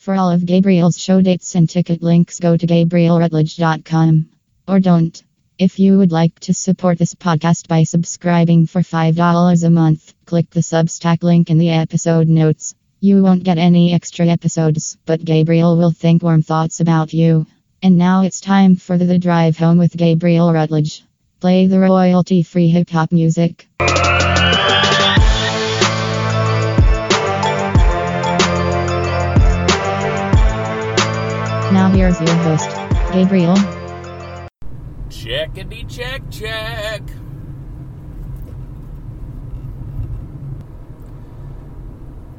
For all of Gabriel's show dates and ticket links, go to GabrielRutledge.com. Or don't. If you would like to support this podcast by subscribing for $5 a month, click the Substack link in the episode notes. You won't get any extra episodes, but Gabriel will think warm thoughts about you. And now it's time for the, the drive home with Gabriel Rutledge. Play the royalty free hip hop music. Now here's your host, Gabriel. Checkity check check.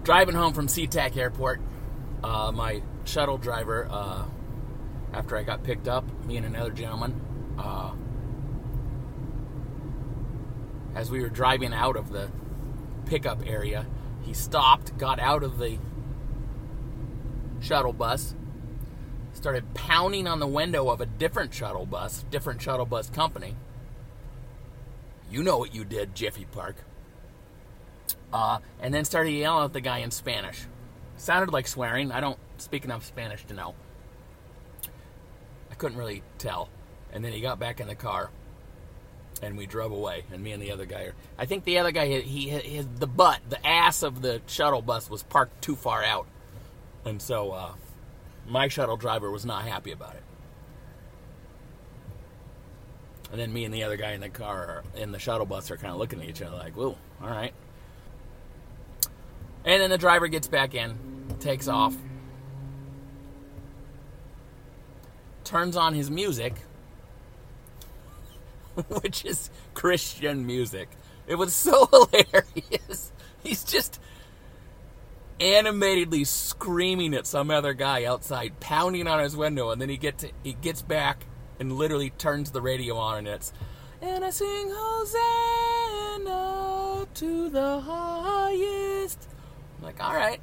Driving home from SeaTac Airport, uh, my shuttle driver, uh, after I got picked up, me and another gentleman, uh, as we were driving out of the pickup area, he stopped, got out of the shuttle bus, started pounding on the window of a different shuttle bus, different shuttle bus company. You know what you did, Jiffy Park. Uh, and then started yelling at the guy in Spanish. Sounded like swearing. I don't speak enough Spanish to know. I couldn't really tell. And then he got back in the car, and we drove away. And me and the other guy. I think the other guy, he, he the butt, the ass of the shuttle bus was parked too far out, and so uh, my shuttle driver was not happy about it. And then me and the other guy in the car, in the shuttle bus, are kind of looking at each other like, "Whoa, all right." And then the driver gets back in, takes off, turns on his music, which is Christian music. It was so hilarious. He's just animatedly screaming at some other guy outside, pounding on his window, and then he gets he gets back and literally turns the radio on, and it's and I sing Hosanna to the highest. I'm like, all right.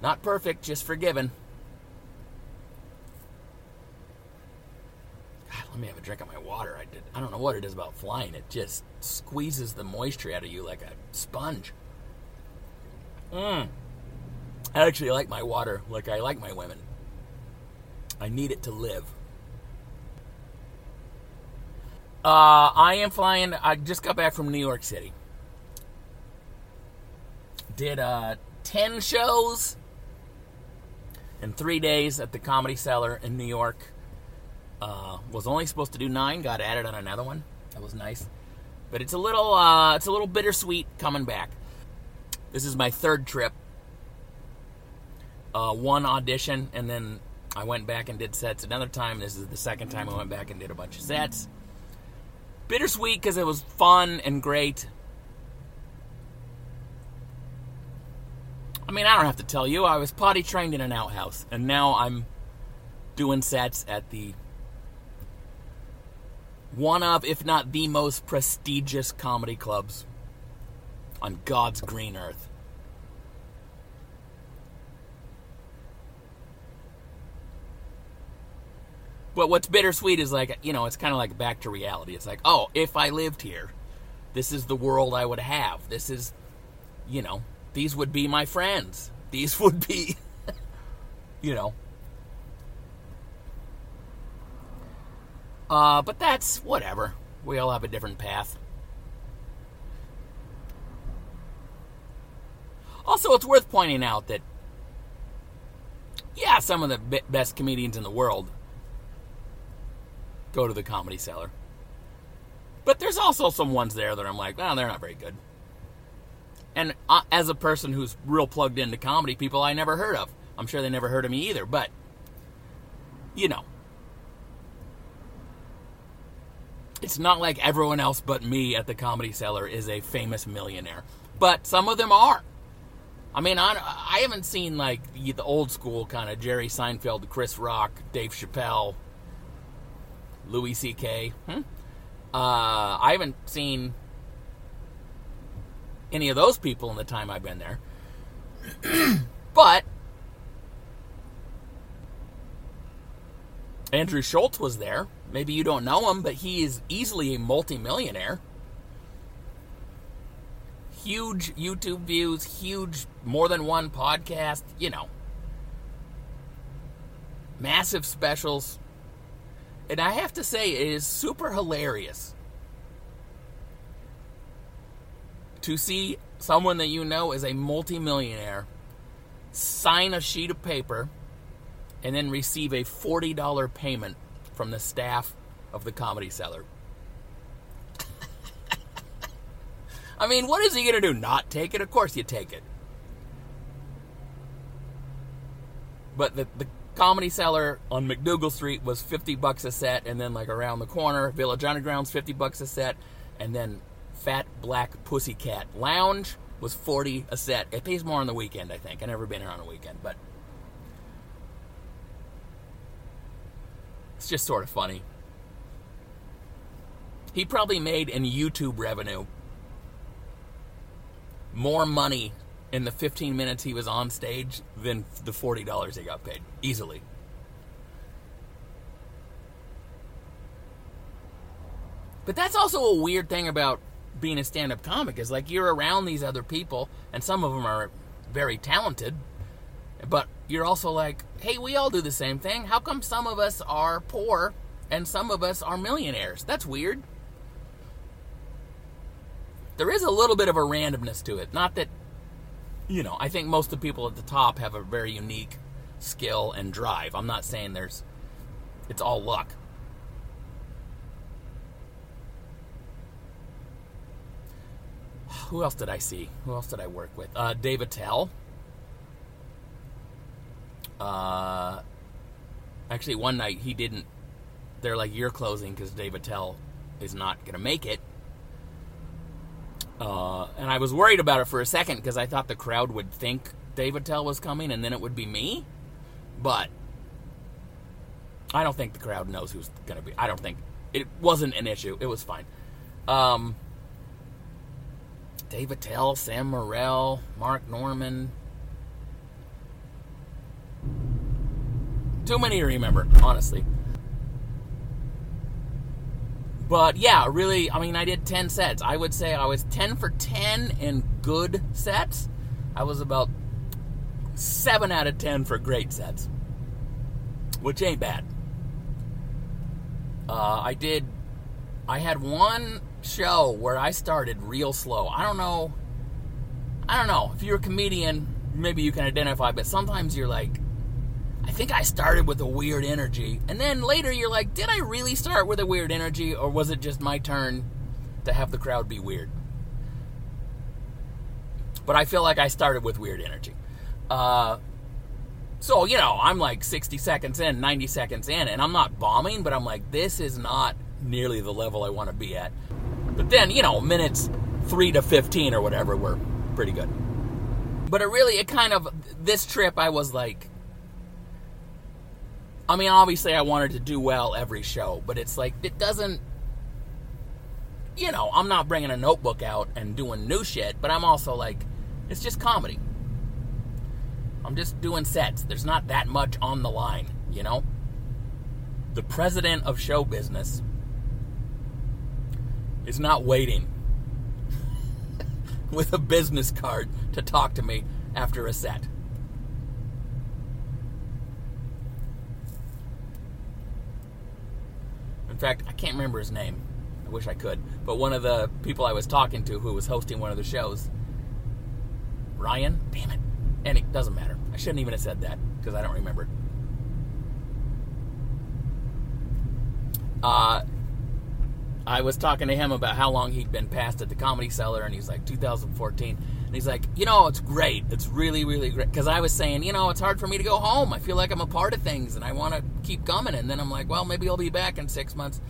Not perfect, just forgiven. God, let me have a drink of my. I don't know what it is about flying. It just squeezes the moisture out of you like a sponge. Mmm. I actually like my water like I like my women. I need it to live. Uh, I am flying. I just got back from New York City. Did uh, 10 shows in three days at the Comedy Cellar in New York. Uh, was only supposed to do nine. Got added on another one. That was nice. But it's a little, uh, it's a little bittersweet coming back. This is my third trip. Uh, one audition, and then I went back and did sets another time. This is the second time I went back and did a bunch of sets. Bittersweet because it was fun and great. I mean, I don't have to tell you. I was potty trained in an outhouse, and now I'm doing sets at the one of, if not the most prestigious comedy clubs on God's green earth. But what's bittersweet is like, you know, it's kind of like back to reality. It's like, oh, if I lived here, this is the world I would have. This is, you know, these would be my friends. These would be, you know. Uh, but that's whatever. We all have a different path. Also, it's worth pointing out that, yeah, some of the best comedians in the world go to the comedy cellar. But there's also some ones there that I'm like, well, they're not very good. And uh, as a person who's real plugged into comedy, people I never heard of. I'm sure they never heard of me either, but, you know. It's not like everyone else but me at the comedy cellar is a famous millionaire. But some of them are. I mean, I, I haven't seen like the old school kind of Jerry Seinfeld, Chris Rock, Dave Chappelle, Louis C.K. Hmm? Uh, I haven't seen any of those people in the time I've been there. but Andrew Schulz was there. Maybe you don't know him, but he is easily a multimillionaire. huge YouTube views, huge more than one podcast, you know. Massive specials. And I have to say, it is super hilarious to see someone that you know is a multimillionaire sign a sheet of paper and then receive a $40 payment from the staff of the Comedy Cellar. I mean, what is he going to do? Not take it? Of course you take it. But the, the Comedy Cellar on MacDougal Street was 50 bucks a set, and then like around the corner, Village Underground's 50 bucks a set, and then Fat Black Pussycat Lounge was 40 a set. It pays more on the weekend, I think. I've never been here on a weekend, but it's just sort of funny. He probably made in YouTube revenue more money in the 15 minutes he was on stage than the $40 he got paid. Easily. But that's also a weird thing about being a stand up comic is like you're around these other people, and some of them are very talented, but you're also like, hey, we all do the same thing. How come some of us are poor and some of us are millionaires? That's weird. There is a little bit of a randomness to it. Not that, you know, I think most of the people at the top have a very unique skill and drive. I'm not saying there's, it's all luck. Who else did I see? Who else did I work with? Uh, Dave Attell. Uh, actually, one night he didn't. They're like, "You're closing because Dave Attell is not going to make it." Uh, and I was worried about it for a second because I thought the crowd would think Dave Attell was coming and then it would be me. But I don't think the crowd knows who's going to be. I don't think it wasn't an issue. It was fine. Um, Dave Attell, Sam Morril, Mark Normand. Too many to remember, honestly. But yeah, really, I mean, I did 10 sets. I would say I was 10 for 10 in good sets. I was about 7 out of 10 for great sets, which ain't bad. Uh, I did, I had one show where I started real slow. I don't know, I don't know. If you're a comedian, maybe you can identify, but sometimes you're like, I think I started with a weird energy. And then later you're like, did I really start with a weird energy or was it just my turn to have the crowd be weird? But I feel like I started with weird energy. Uh, so, you know, I'm like 60 seconds in, 90 seconds in, and I'm not bombing, but I'm like, this is not nearly the level I want to be at. But then, you know, minutes 3 to 15 or whatever were pretty good. But it really, it kind of, this trip I was like, I mean, obviously, I wanted to do well every show, but it's like it doesn't. You know, I'm not bringing a notebook out and doing new shit, but I'm also like, it's just comedy. I'm just doing sets. There's not that much on the line, you know? The president of show business is not waiting with a business card to talk to me after a set. In fact, I can't remember his name. I wish I could. But one of the people I was talking to who was hosting one of the shows, Ryan, damn it. And it doesn't matter. I shouldn't even have said that because I don't remember. Uh, I was talking to him about how long he'd been passed at the Comedy Cellar, and he's like 2014. And he's like, you know, it's great. It's really, really great. Because I was saying, you know, it's hard for me to go home. I feel like I'm a part of things, and I want to keep coming. And then I'm like, well, maybe I'll be back in six months.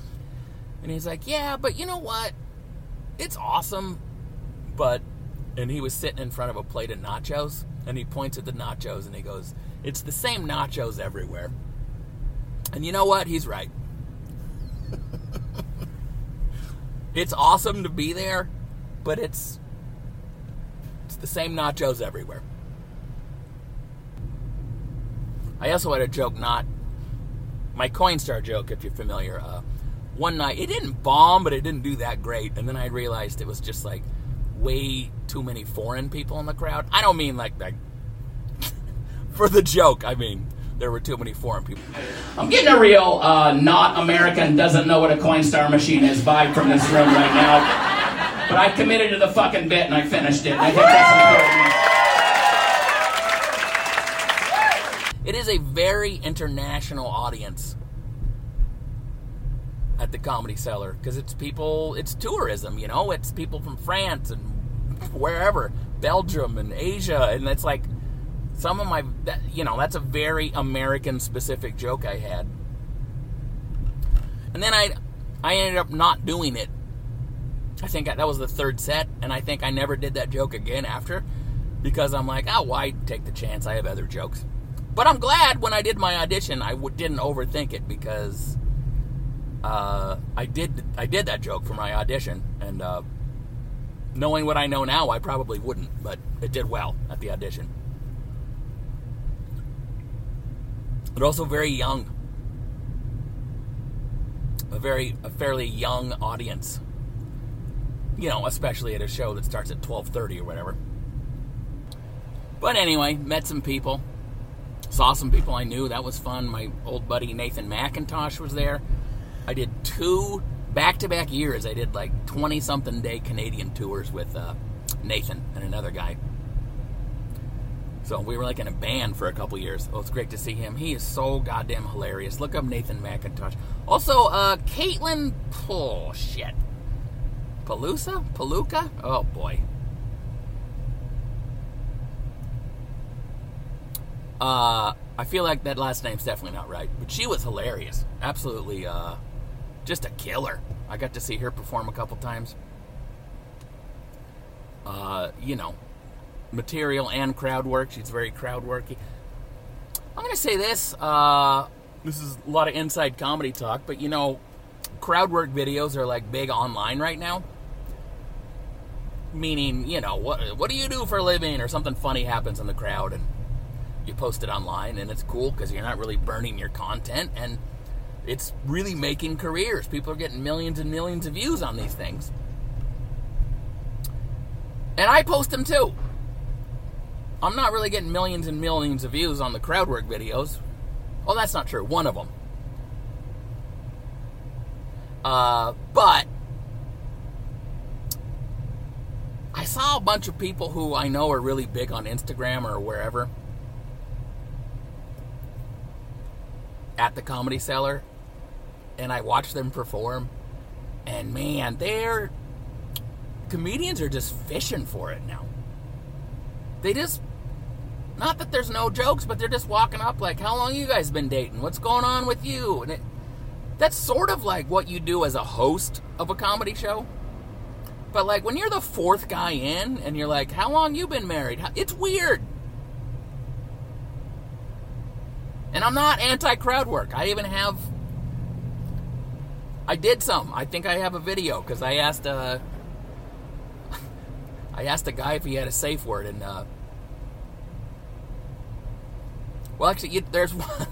And he's like, yeah, but you know what? It's awesome, but. And he was sitting in front of a plate of nachos, and he points at the nachos, and he goes, it's the same nachos everywhere. And you know what? He's right. it's awesome to be there, but it's it's the same nachos everywhere. I also had a joke, not my Coinstar joke, if you're familiar. Uh, one night, it didn't bomb, but it didn't do that great, and then I realized it was just like way too many foreign people in the crowd. I don't mean like like for the joke. I mean there were too many foreign people. I'm getting a real uh, not American doesn't know what a Coinstar machine is vibe from this room right now. But I committed to the fucking bit and I finished it. I think that's important. It is a very international audience at the Comedy Cellar because it's people, it's tourism, you know, it's people from France and wherever, Belgium and Asia, and it's like some of my, that, you know, that's a very American specific joke I had. And then I, I ended up not doing it. I think that was the third set, and I think I never did that joke again after because I'm like, oh, why take the chance? I have other jokes. But I'm glad when I did my audition, I w- didn't overthink it because uh, I did I did that joke for my audition, and uh, knowing what I know now, I probably wouldn't, but it did well at the audition. But also very young, a very a fairly young audience. You know, especially at a show that starts at twelve thirty or whatever. But anyway, met some people, saw some people I knew. That was fun. My old buddy Nathan Macintosh was there. I did two back to back years. I did like 20 something day Canadian tours with uh, Nathan and another guy. So we were like in a band for a couple years. Oh, it's great to see him. He is so goddamn hilarious. Look up Nathan Macintosh. Also, uh, Caitlin, oh shit. Palusa? Paluca? Oh boy. Uh, I feel like that last name's definitely not right, but she was hilarious. Absolutely, uh, just a killer. I got to see her perform a couple times. Uh, you know, material and crowd work. She's very crowd worky. I'm to say this. Uh, this is a lot of inside comedy talk, but you know, crowd work videos are like big online right now. Meaning, you know, what what do you do for a living, or something funny happens in the crowd, and you post it online, and it's cool because you're not really burning your content, and it's really making careers. People are getting millions and millions of views on these things. And I post them too. I'm not really getting millions and millions of views on the crowd work videos. Well, that's not true. One of them. Uh, but I saw a bunch of people who I know are really big on Instagram or wherever at the Comedy Cellar, and I watched them perform, and man, they're comedians are just fishing for it now. They just not that there's no jokes, but they're just walking up like, "How long you guys been dating? What's going on with you?" And it, that's sort of like what you do as a host of a comedy show. But like when you're the fourth guy in and you're like, "How long you been married?" It's weird. And I'm not anti crowd work. I even have I did some. I think I have a video because I asked uh I asked a guy if he had a safe word and uh well actually you, there's one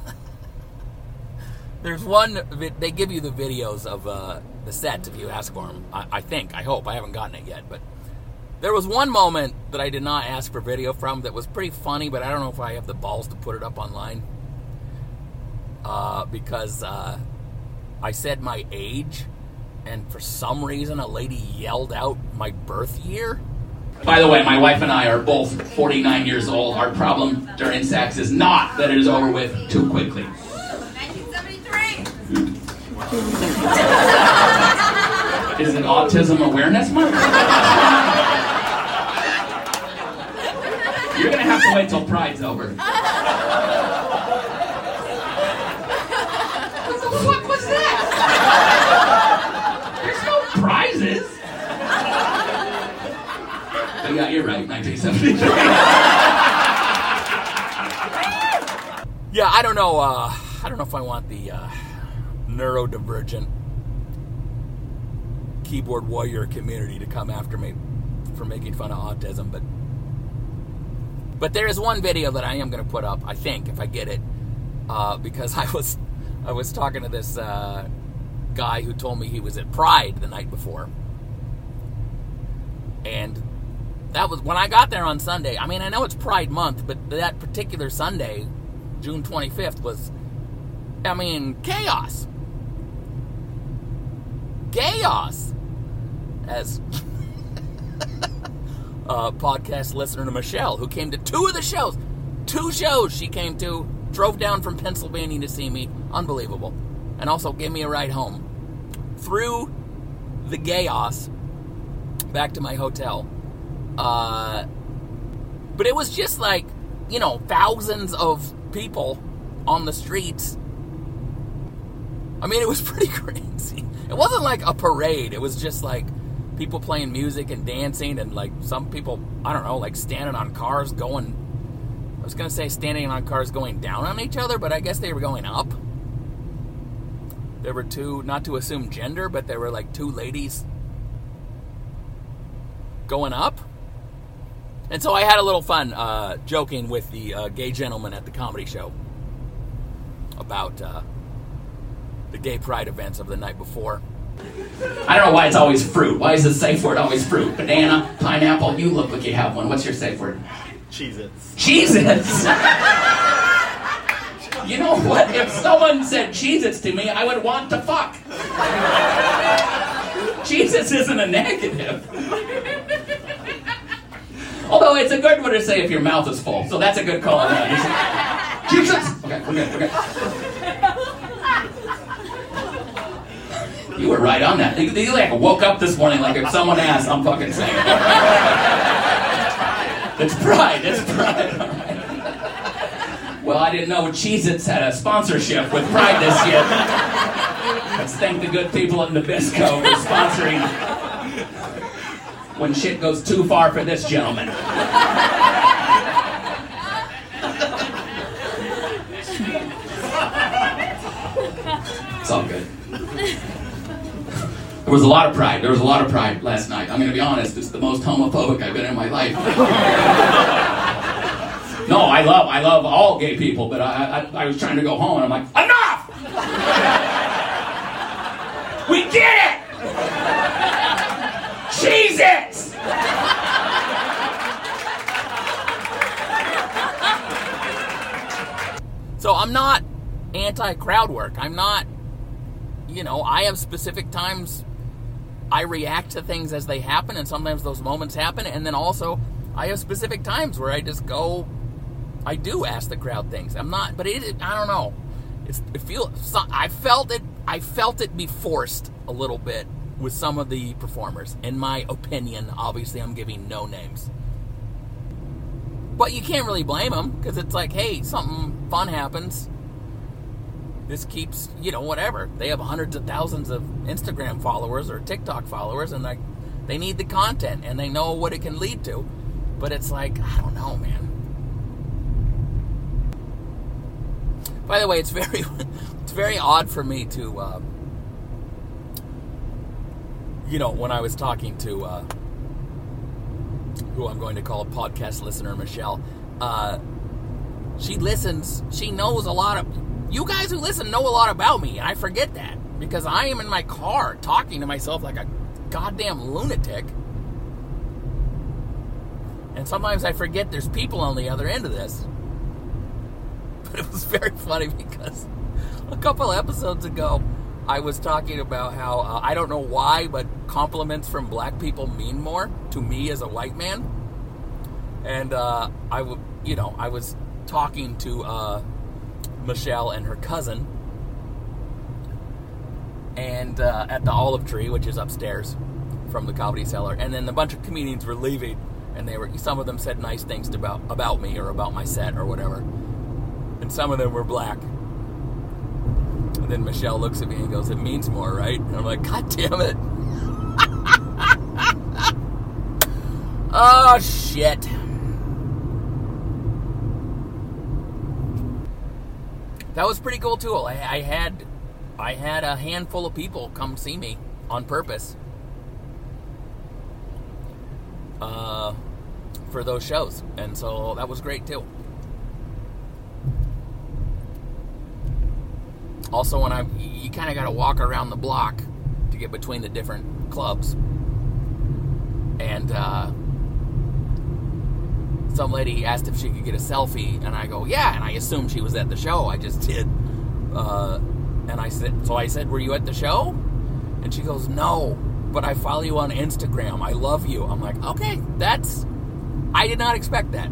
there's one they give you the videos of uh, the sets if you ask for them I, I think I hope. I haven't gotten it yet but there was one moment that I did not ask for video from that was pretty funny but I don't know if I have the balls to put it up online. Uh, because uh, I said my age, and for some reason a lady yelled out my birth year. By the way, my wife and I are both 49 years old. Our problem during sex is not that it is over with too quickly. 1973. Is it Autism Awareness Month? You're gonna have to wait till Pride's over. yeah, you're right. 1973. Yeah, I don't know. Uh, I don't know if I want the uh, neurodivergent keyboard warrior community to come after me for making fun of autism, but but there is one video that I am going to put up. I think if I get it, uh, because I was I was talking to this uh, guy who told me he was at Pride the night before, and that was when I got there on Sunday. I mean, I know it's Pride Month, but that particular Sunday, June 25th, was, I mean, chaos. Chaos. As uh, podcast listener to Michelle, who came to two of the shows, two shows she came to, drove down from Pennsylvania to see me. Unbelievable. And also gave me a ride home. Through the chaos back to my hotel. Uh, but it was just like, you know, thousands of people on the streets. I mean, it was pretty crazy. It wasn't like a parade. It was just like people playing music and dancing, and like some people, I don't know, like standing on cars going. I was gonna say standing on cars going down on each other, but I guess they were going up. There were two, not to assume gender, but there were like two ladies going up. And so I had a little fun uh, joking with the uh, gay gentleman at the comedy show about uh, the gay pride events of the night before. I don't know why it's always fruit. Why is the safe word always fruit? Banana, pineapple. You look like you have one. What's your safe word? Cheez-Its. Cheez-Its. you know what? If someone said Cheez-Its to me, I would want to fuck. Cheez-Its isn't a negative. Although it's a good one to say if your mouth is full, so that's a good call. Cheez-Its. Okay, we're good. We're good. You were right on that. You, you like woke up this morning like if someone asked, I'm fucking saying. it. It's pride. It's pride. Right. Well, I didn't know Cheez-Its had a sponsorship with Pride this year. Let's thank the good people at Nabisco for sponsoring when shit goes too far for this gentleman. It's all good. There was a lot of pride. There was a lot of pride last night. I'm going to be honest. It's the most homophobic I've been in my life. no, I love, I love all gay people, but I, I, I was trying to go home and I'm like, enough! we get it! Jesus! So I'm not anti crowd work. I'm not, you know, I have specific times I react to things as they happen, and sometimes those moments happen, and then also I have specific times where I just go, I do ask the crowd things. I'm not, but it, I don't know. It's, it feels, I felt it, I felt it be forced a little bit with some of the performers. In my opinion, obviously, I'm giving no names. But you can't really blame them because it's like, hey, something fun happens. This keeps, you know, whatever. They have hundreds of thousands of Instagram followers or TikTok followers, and like, they need the content and they know what it can lead to. But it's like, I don't know, man. By the way, it's very, it's very odd for me to. Uh, you know, when I was talking to uh, who I'm going to call podcast listener, Michelle, uh, she listens. She knows a lot of. You guys who listen know a lot about me, and I forget that because I am in my car talking to myself like a goddamn lunatic. And sometimes I forget there's people on the other end of this. But it was very funny because a couple episodes ago, I was talking about how uh, I don't know why, but compliments from black people mean more to me as a white man. And uh, I would, you know, I was talking to uh, Michelle and her cousin, and uh, at the Olive Tree, which is upstairs from the Comedy Cellar, and then a bunch of comedians were leaving, and they were some of them said nice things about about me or about my set or whatever, and some of them were black. Then Michelle looks at me and goes, It means more, right? And I'm like, God damn it. oh, shit. That was pretty cool too. I, I had I had a handful of people come see me on purpose uh, for those shows, and so that was great too. Also, when I you kind of got to walk around the block to get between the different clubs, and uh, some lady asked if she could get a selfie, and I go, yeah, and I assumed she was at the show. I just did. Uh, and I said, so I said, were you at the show? And she goes, no, but I follow you on Instagram. I love you. I'm like, okay, that's, I did not expect that.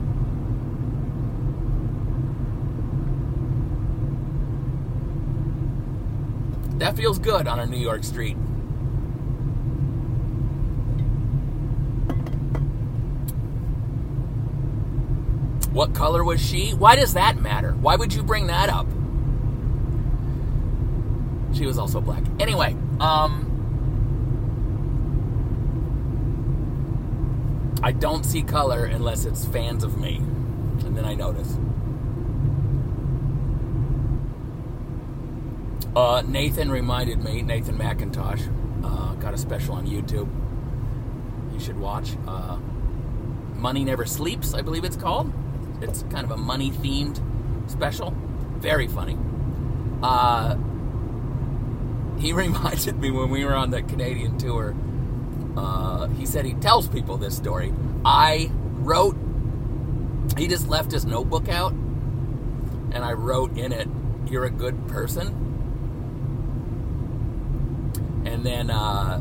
That feels good on a New York street. What color was she? Why does that matter? Why would you bring that up? She was also black. Anyway, um I don't see color unless it's fans of me. And then I notice. Uh, Nathan reminded me, Nathan Macintosh, uh, got a special on YouTube. You should watch. Uh, Money Never Sleeps, I believe it's called. It's kind of a money themed special. Very funny. Uh, he reminded me when we were on the Canadian tour. Uh, he said he tells people this story. I wrote. He just left his notebook out, and I wrote in it, "You're a good person." And then uh,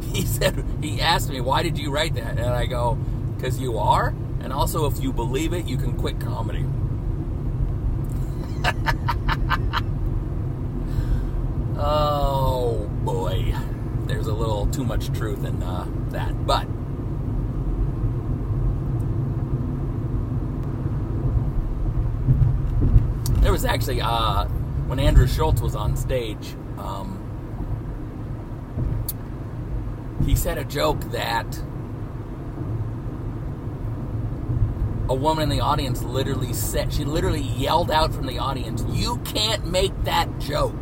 he said he asked me, "Why did you write that?" And I go, "Because you are." And also, if you believe it, you can quit comedy. oh boy, there's a little too much truth in uh, that. But there was actually uh, when Andrew Schulz was on stage. Um, he said a joke that a woman in the audience literally said, she literally yelled out from the audience, You can't make that joke.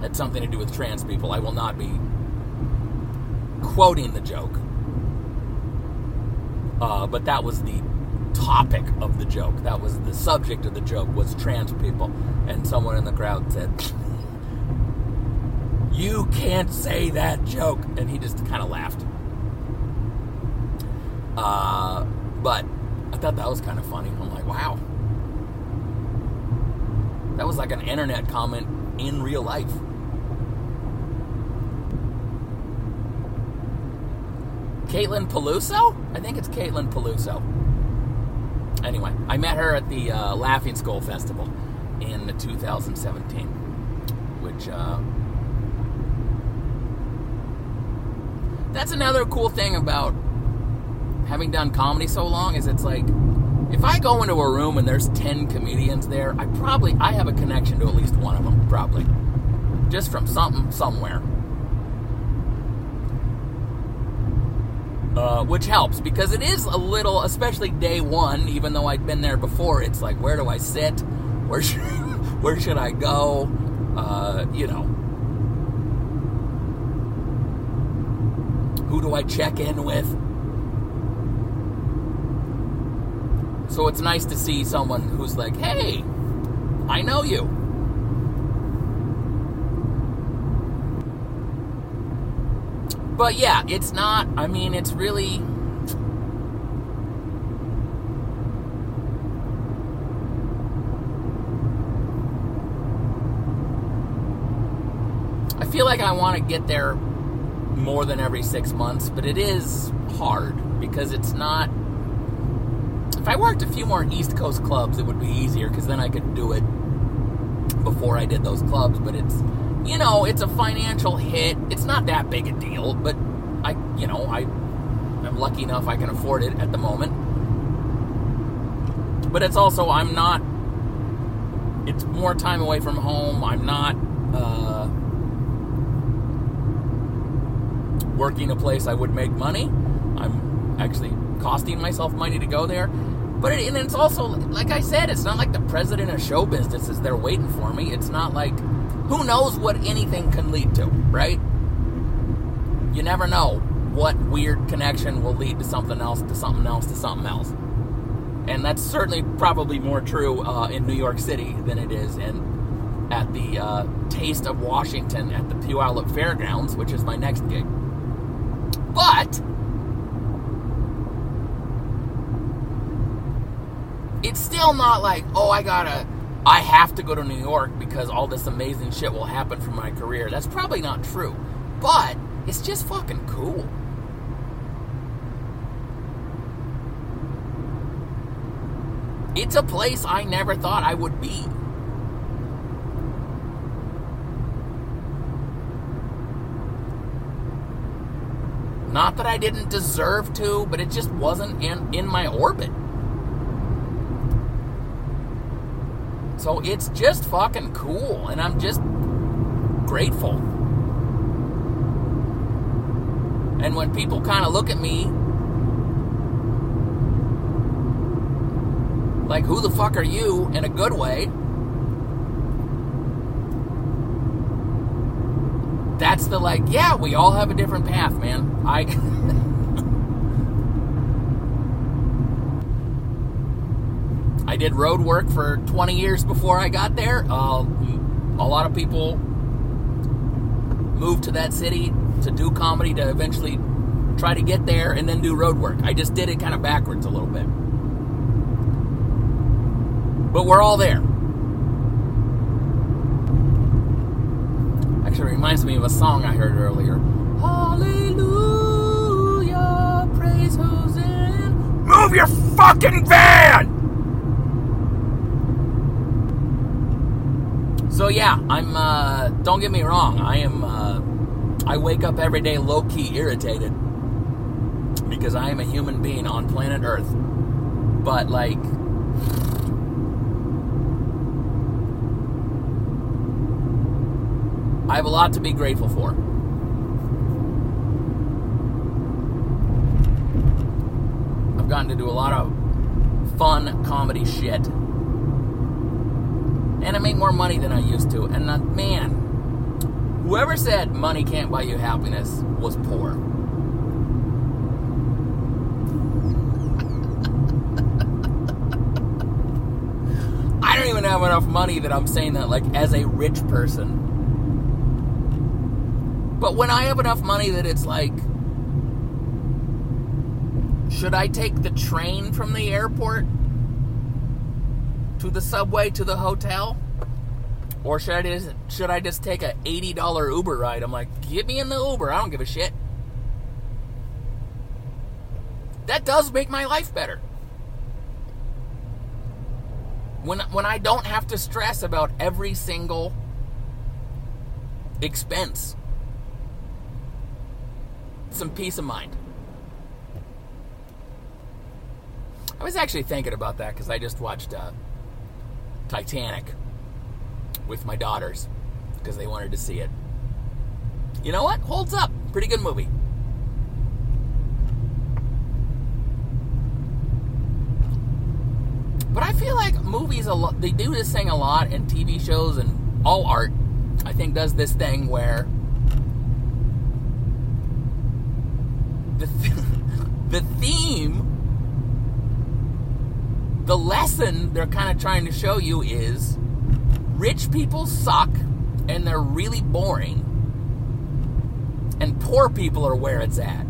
Had something to do with trans people. I will not be quoting the joke. Uh, but that was the topic of the joke. That was the subject of the joke was trans people. And someone in the crowd said, You can't say that joke. And he just kind of laughed. Uh, but I thought that was kind of funny. I'm like, wow. That was like an internet comment in real life. Caitlin Peluffo? I think it's Caitlin Peluffo. Anyway, I met her at the uh, Laughing Skull Festival in 2017, which uh, that's another cool thing about having done comedy so long is it's like if I go into a room and there's 10 comedians there, I probably I have a connection to at least one of them probably. Just from something somewhere. Uh, which helps because it is a little, especially day one. Even though I'd been there before, it's like, where do I sit? Where should, where should I go? Uh, you know, who do I check in with? So it's nice to see someone who's like, hey, I know you. But yeah, it's not, I mean, it's really. I feel like I want to get there more than every six months, but it is hard because it's not. If I worked a few more East Coast clubs, it would be easier because then I could do it before I did those clubs. But it's, you know, it's a financial hit. It's not that big a deal, but I, you know, I, I'm lucky enough I can afford it at the moment. But it's also I'm not. It's more time away from home. I'm not. Uh, working a place I would make money. I'm actually costing myself money to go there. But it, and it's also, like I said, it's not like the president of show business is there waiting for me. It's not like, who knows what anything can lead to, right? You never know what weird connection will lead to something else, to something else, to something else. And that's certainly probably more true uh, in New York City than it is in at the uh, Taste of Washington at the Puyallup Fairgrounds, which is my next gig. It's still not like, oh, I gotta, I have to go to New York because all this amazing shit will happen for my career. That's probably not true. But it's just fucking cool. It's a place I never thought I would be. Not that I didn't deserve to, but it just wasn't in, in my orbit. So it's just fucking cool, and I'm just grateful. And when people kind of look at me like, who the fuck are you in a good way? That's the like, yeah, we all have a different path, man. I. I did road work for 20 years before I got there. Uh, a lot of people moved to that city to do comedy to eventually try to get there and then do road work. I just did it kind of backwards a little bit. But we're all there. Actually, reminds me of a song I heard earlier. Hallelujah, praise in. Move your fucking van! So yeah, I'm. Uh, don't get me wrong. I am. Uh, I wake up every day low key irritated because I am a human being on planet Earth. But like, I have a lot to be grateful for. I've gotten to do a lot of fun comedy shit. And I make more money than I used to. And uh, man, whoever said money can't buy you happiness was poor. I don't even have enough money that I'm saying that like as a rich person. But when I have enough money that it's like, should I take the train from the airport to the subway to the hotel? Or should I just should I just take a eighty dollar Uber ride? I'm like, get me in the Uber. I don't give a shit. That does make my life better. When when I don't have to stress about every single expense. Some peace of mind. I was actually thinking about that because I just watched uh, Titanic with my daughters because they wanted to see it. You know what? Holds up. Pretty good movie. But I feel like movies a lot they do this thing a lot and TV shows and all art I think does this thing where the th- the theme the lesson they're kind of trying to show you is rich people suck and they're really boring. And poor people are where it's at.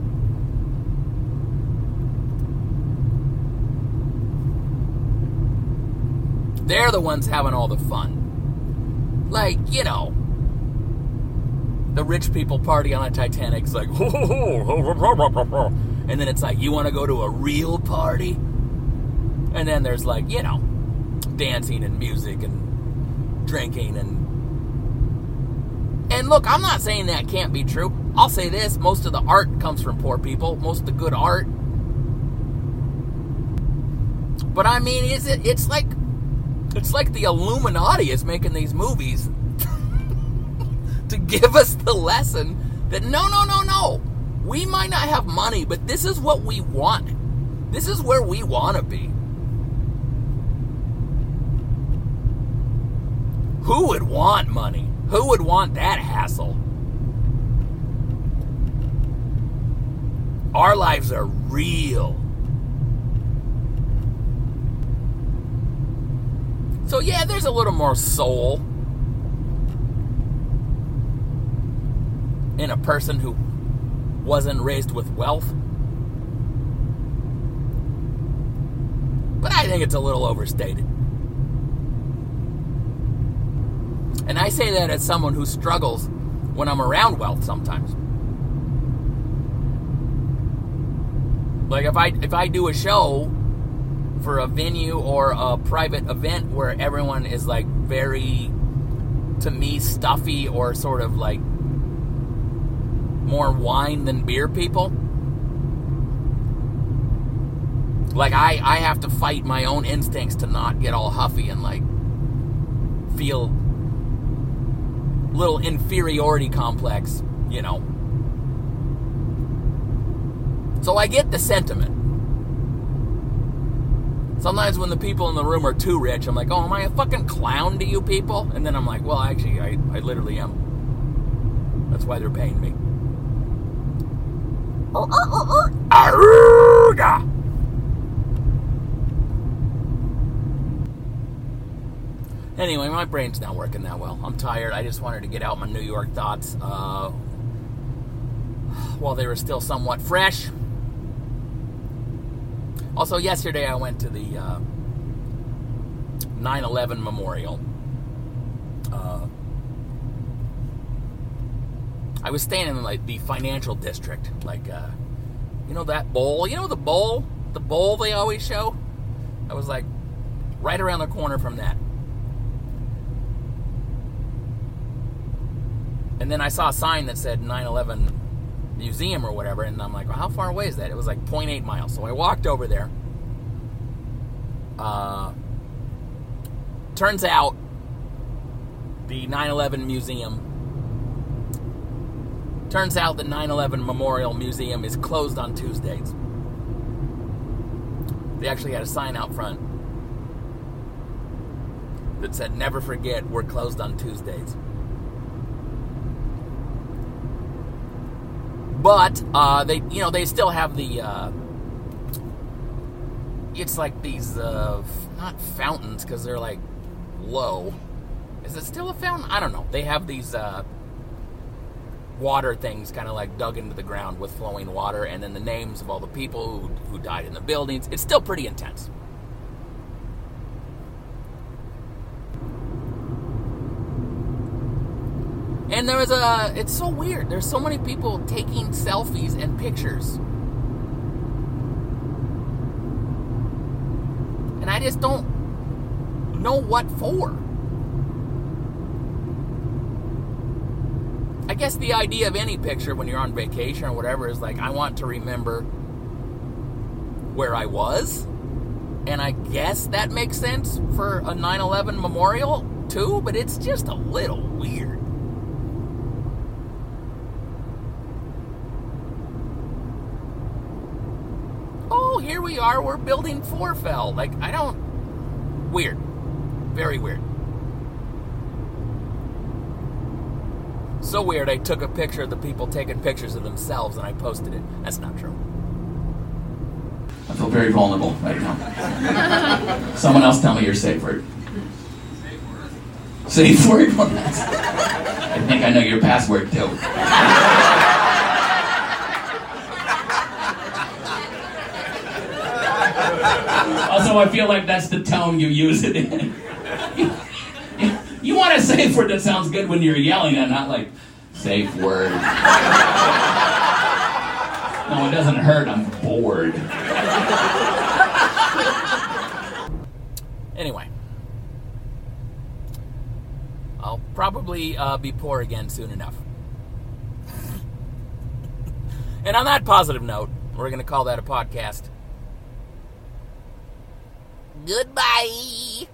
They're the ones having all the fun. Like you know the rich people party on a titanic's like and then it's like you want to go to a real party and then there's like, you know, dancing and music and drinking and and look, I'm not saying that can't be true. I'll say this, most of the art comes from poor people, most of the good art. But I mean, is it it's like it's like the Illuminati is making these movies to give us the lesson that no, no, no, no. We might not have money, but this is what we want. This is where we want to be. Who would want money? Who would want that hassle? Our lives are real. So, yeah, there's a little more soul in a person who wasn't raised with wealth. But I think it's a little overstated. And I say that as someone who struggles when I'm around wealth sometimes. Like if I if I do a show for a venue or a private event where everyone is like very to me stuffy or sort of like more wine than beer people. Like I I have to fight my own instincts to not get all huffy and like feel little inferiority complex, you know. So I get the sentiment. Sometimes when the people in the room are too rich, I'm like, oh, am I a fucking clown to you people? And then I'm like, well, actually, I, I literally am. That's why they're paying me. Oh, oh, oh, oh. Aruga! Anyway, my brain's not working that well. I'm tired. I just wanted to get out my New York thoughts uh, while they were still somewhat fresh. Also, yesterday I went to the uh, 9 11 memorial. Uh, I was staying in like the financial district, like uh, you know that bowl. You know the bowl, the bowl they always show. I was like right around the corner from that. And then I saw a sign that said 9/11 museum or whatever, and I'm like, well, how far away is that? It was like 0.8 miles. So I walked over there. Uh, turns out the 9/11 museum. Turns out the 9/11 Memorial Museum is closed on Tuesdays. They actually had a sign out front that said, "Never forget, we're closed on Tuesdays." But uh, they you know they still have the uh, it's like these uh, not fountains because they're like low is it still a fountain? I don't know. They have these uh, water things kind of like dug into the ground with flowing water and then the names of all the people who, who died in the buildings. It's still pretty intense And there was a. It's so weird. There's so many people taking selfies and pictures. And I just don't know what for. I guess the idea of any picture when you're on vacation or whatever is like, I want to remember where I was. And I guess that makes sense for a 9 11 memorial too, but it's just a little weird. here we are, we're building Forfell. Like, I don't. Weird. Very weird. So weird, I took a picture of the people taking pictures of themselves and I posted it. That's not true. I feel very vulnerable right now. Someone else tell me your safe word. Safe word? I think I know your password too. Also, I feel like that's the tone you use it in. you, want a safe word that sounds good when you're yelling and not like, safe word. No, it doesn't hurt. I'm bored. Anyway, I'll probably uh, be poor again soon enough. and on that positive note, we're going to call that a podcast. Goodbye.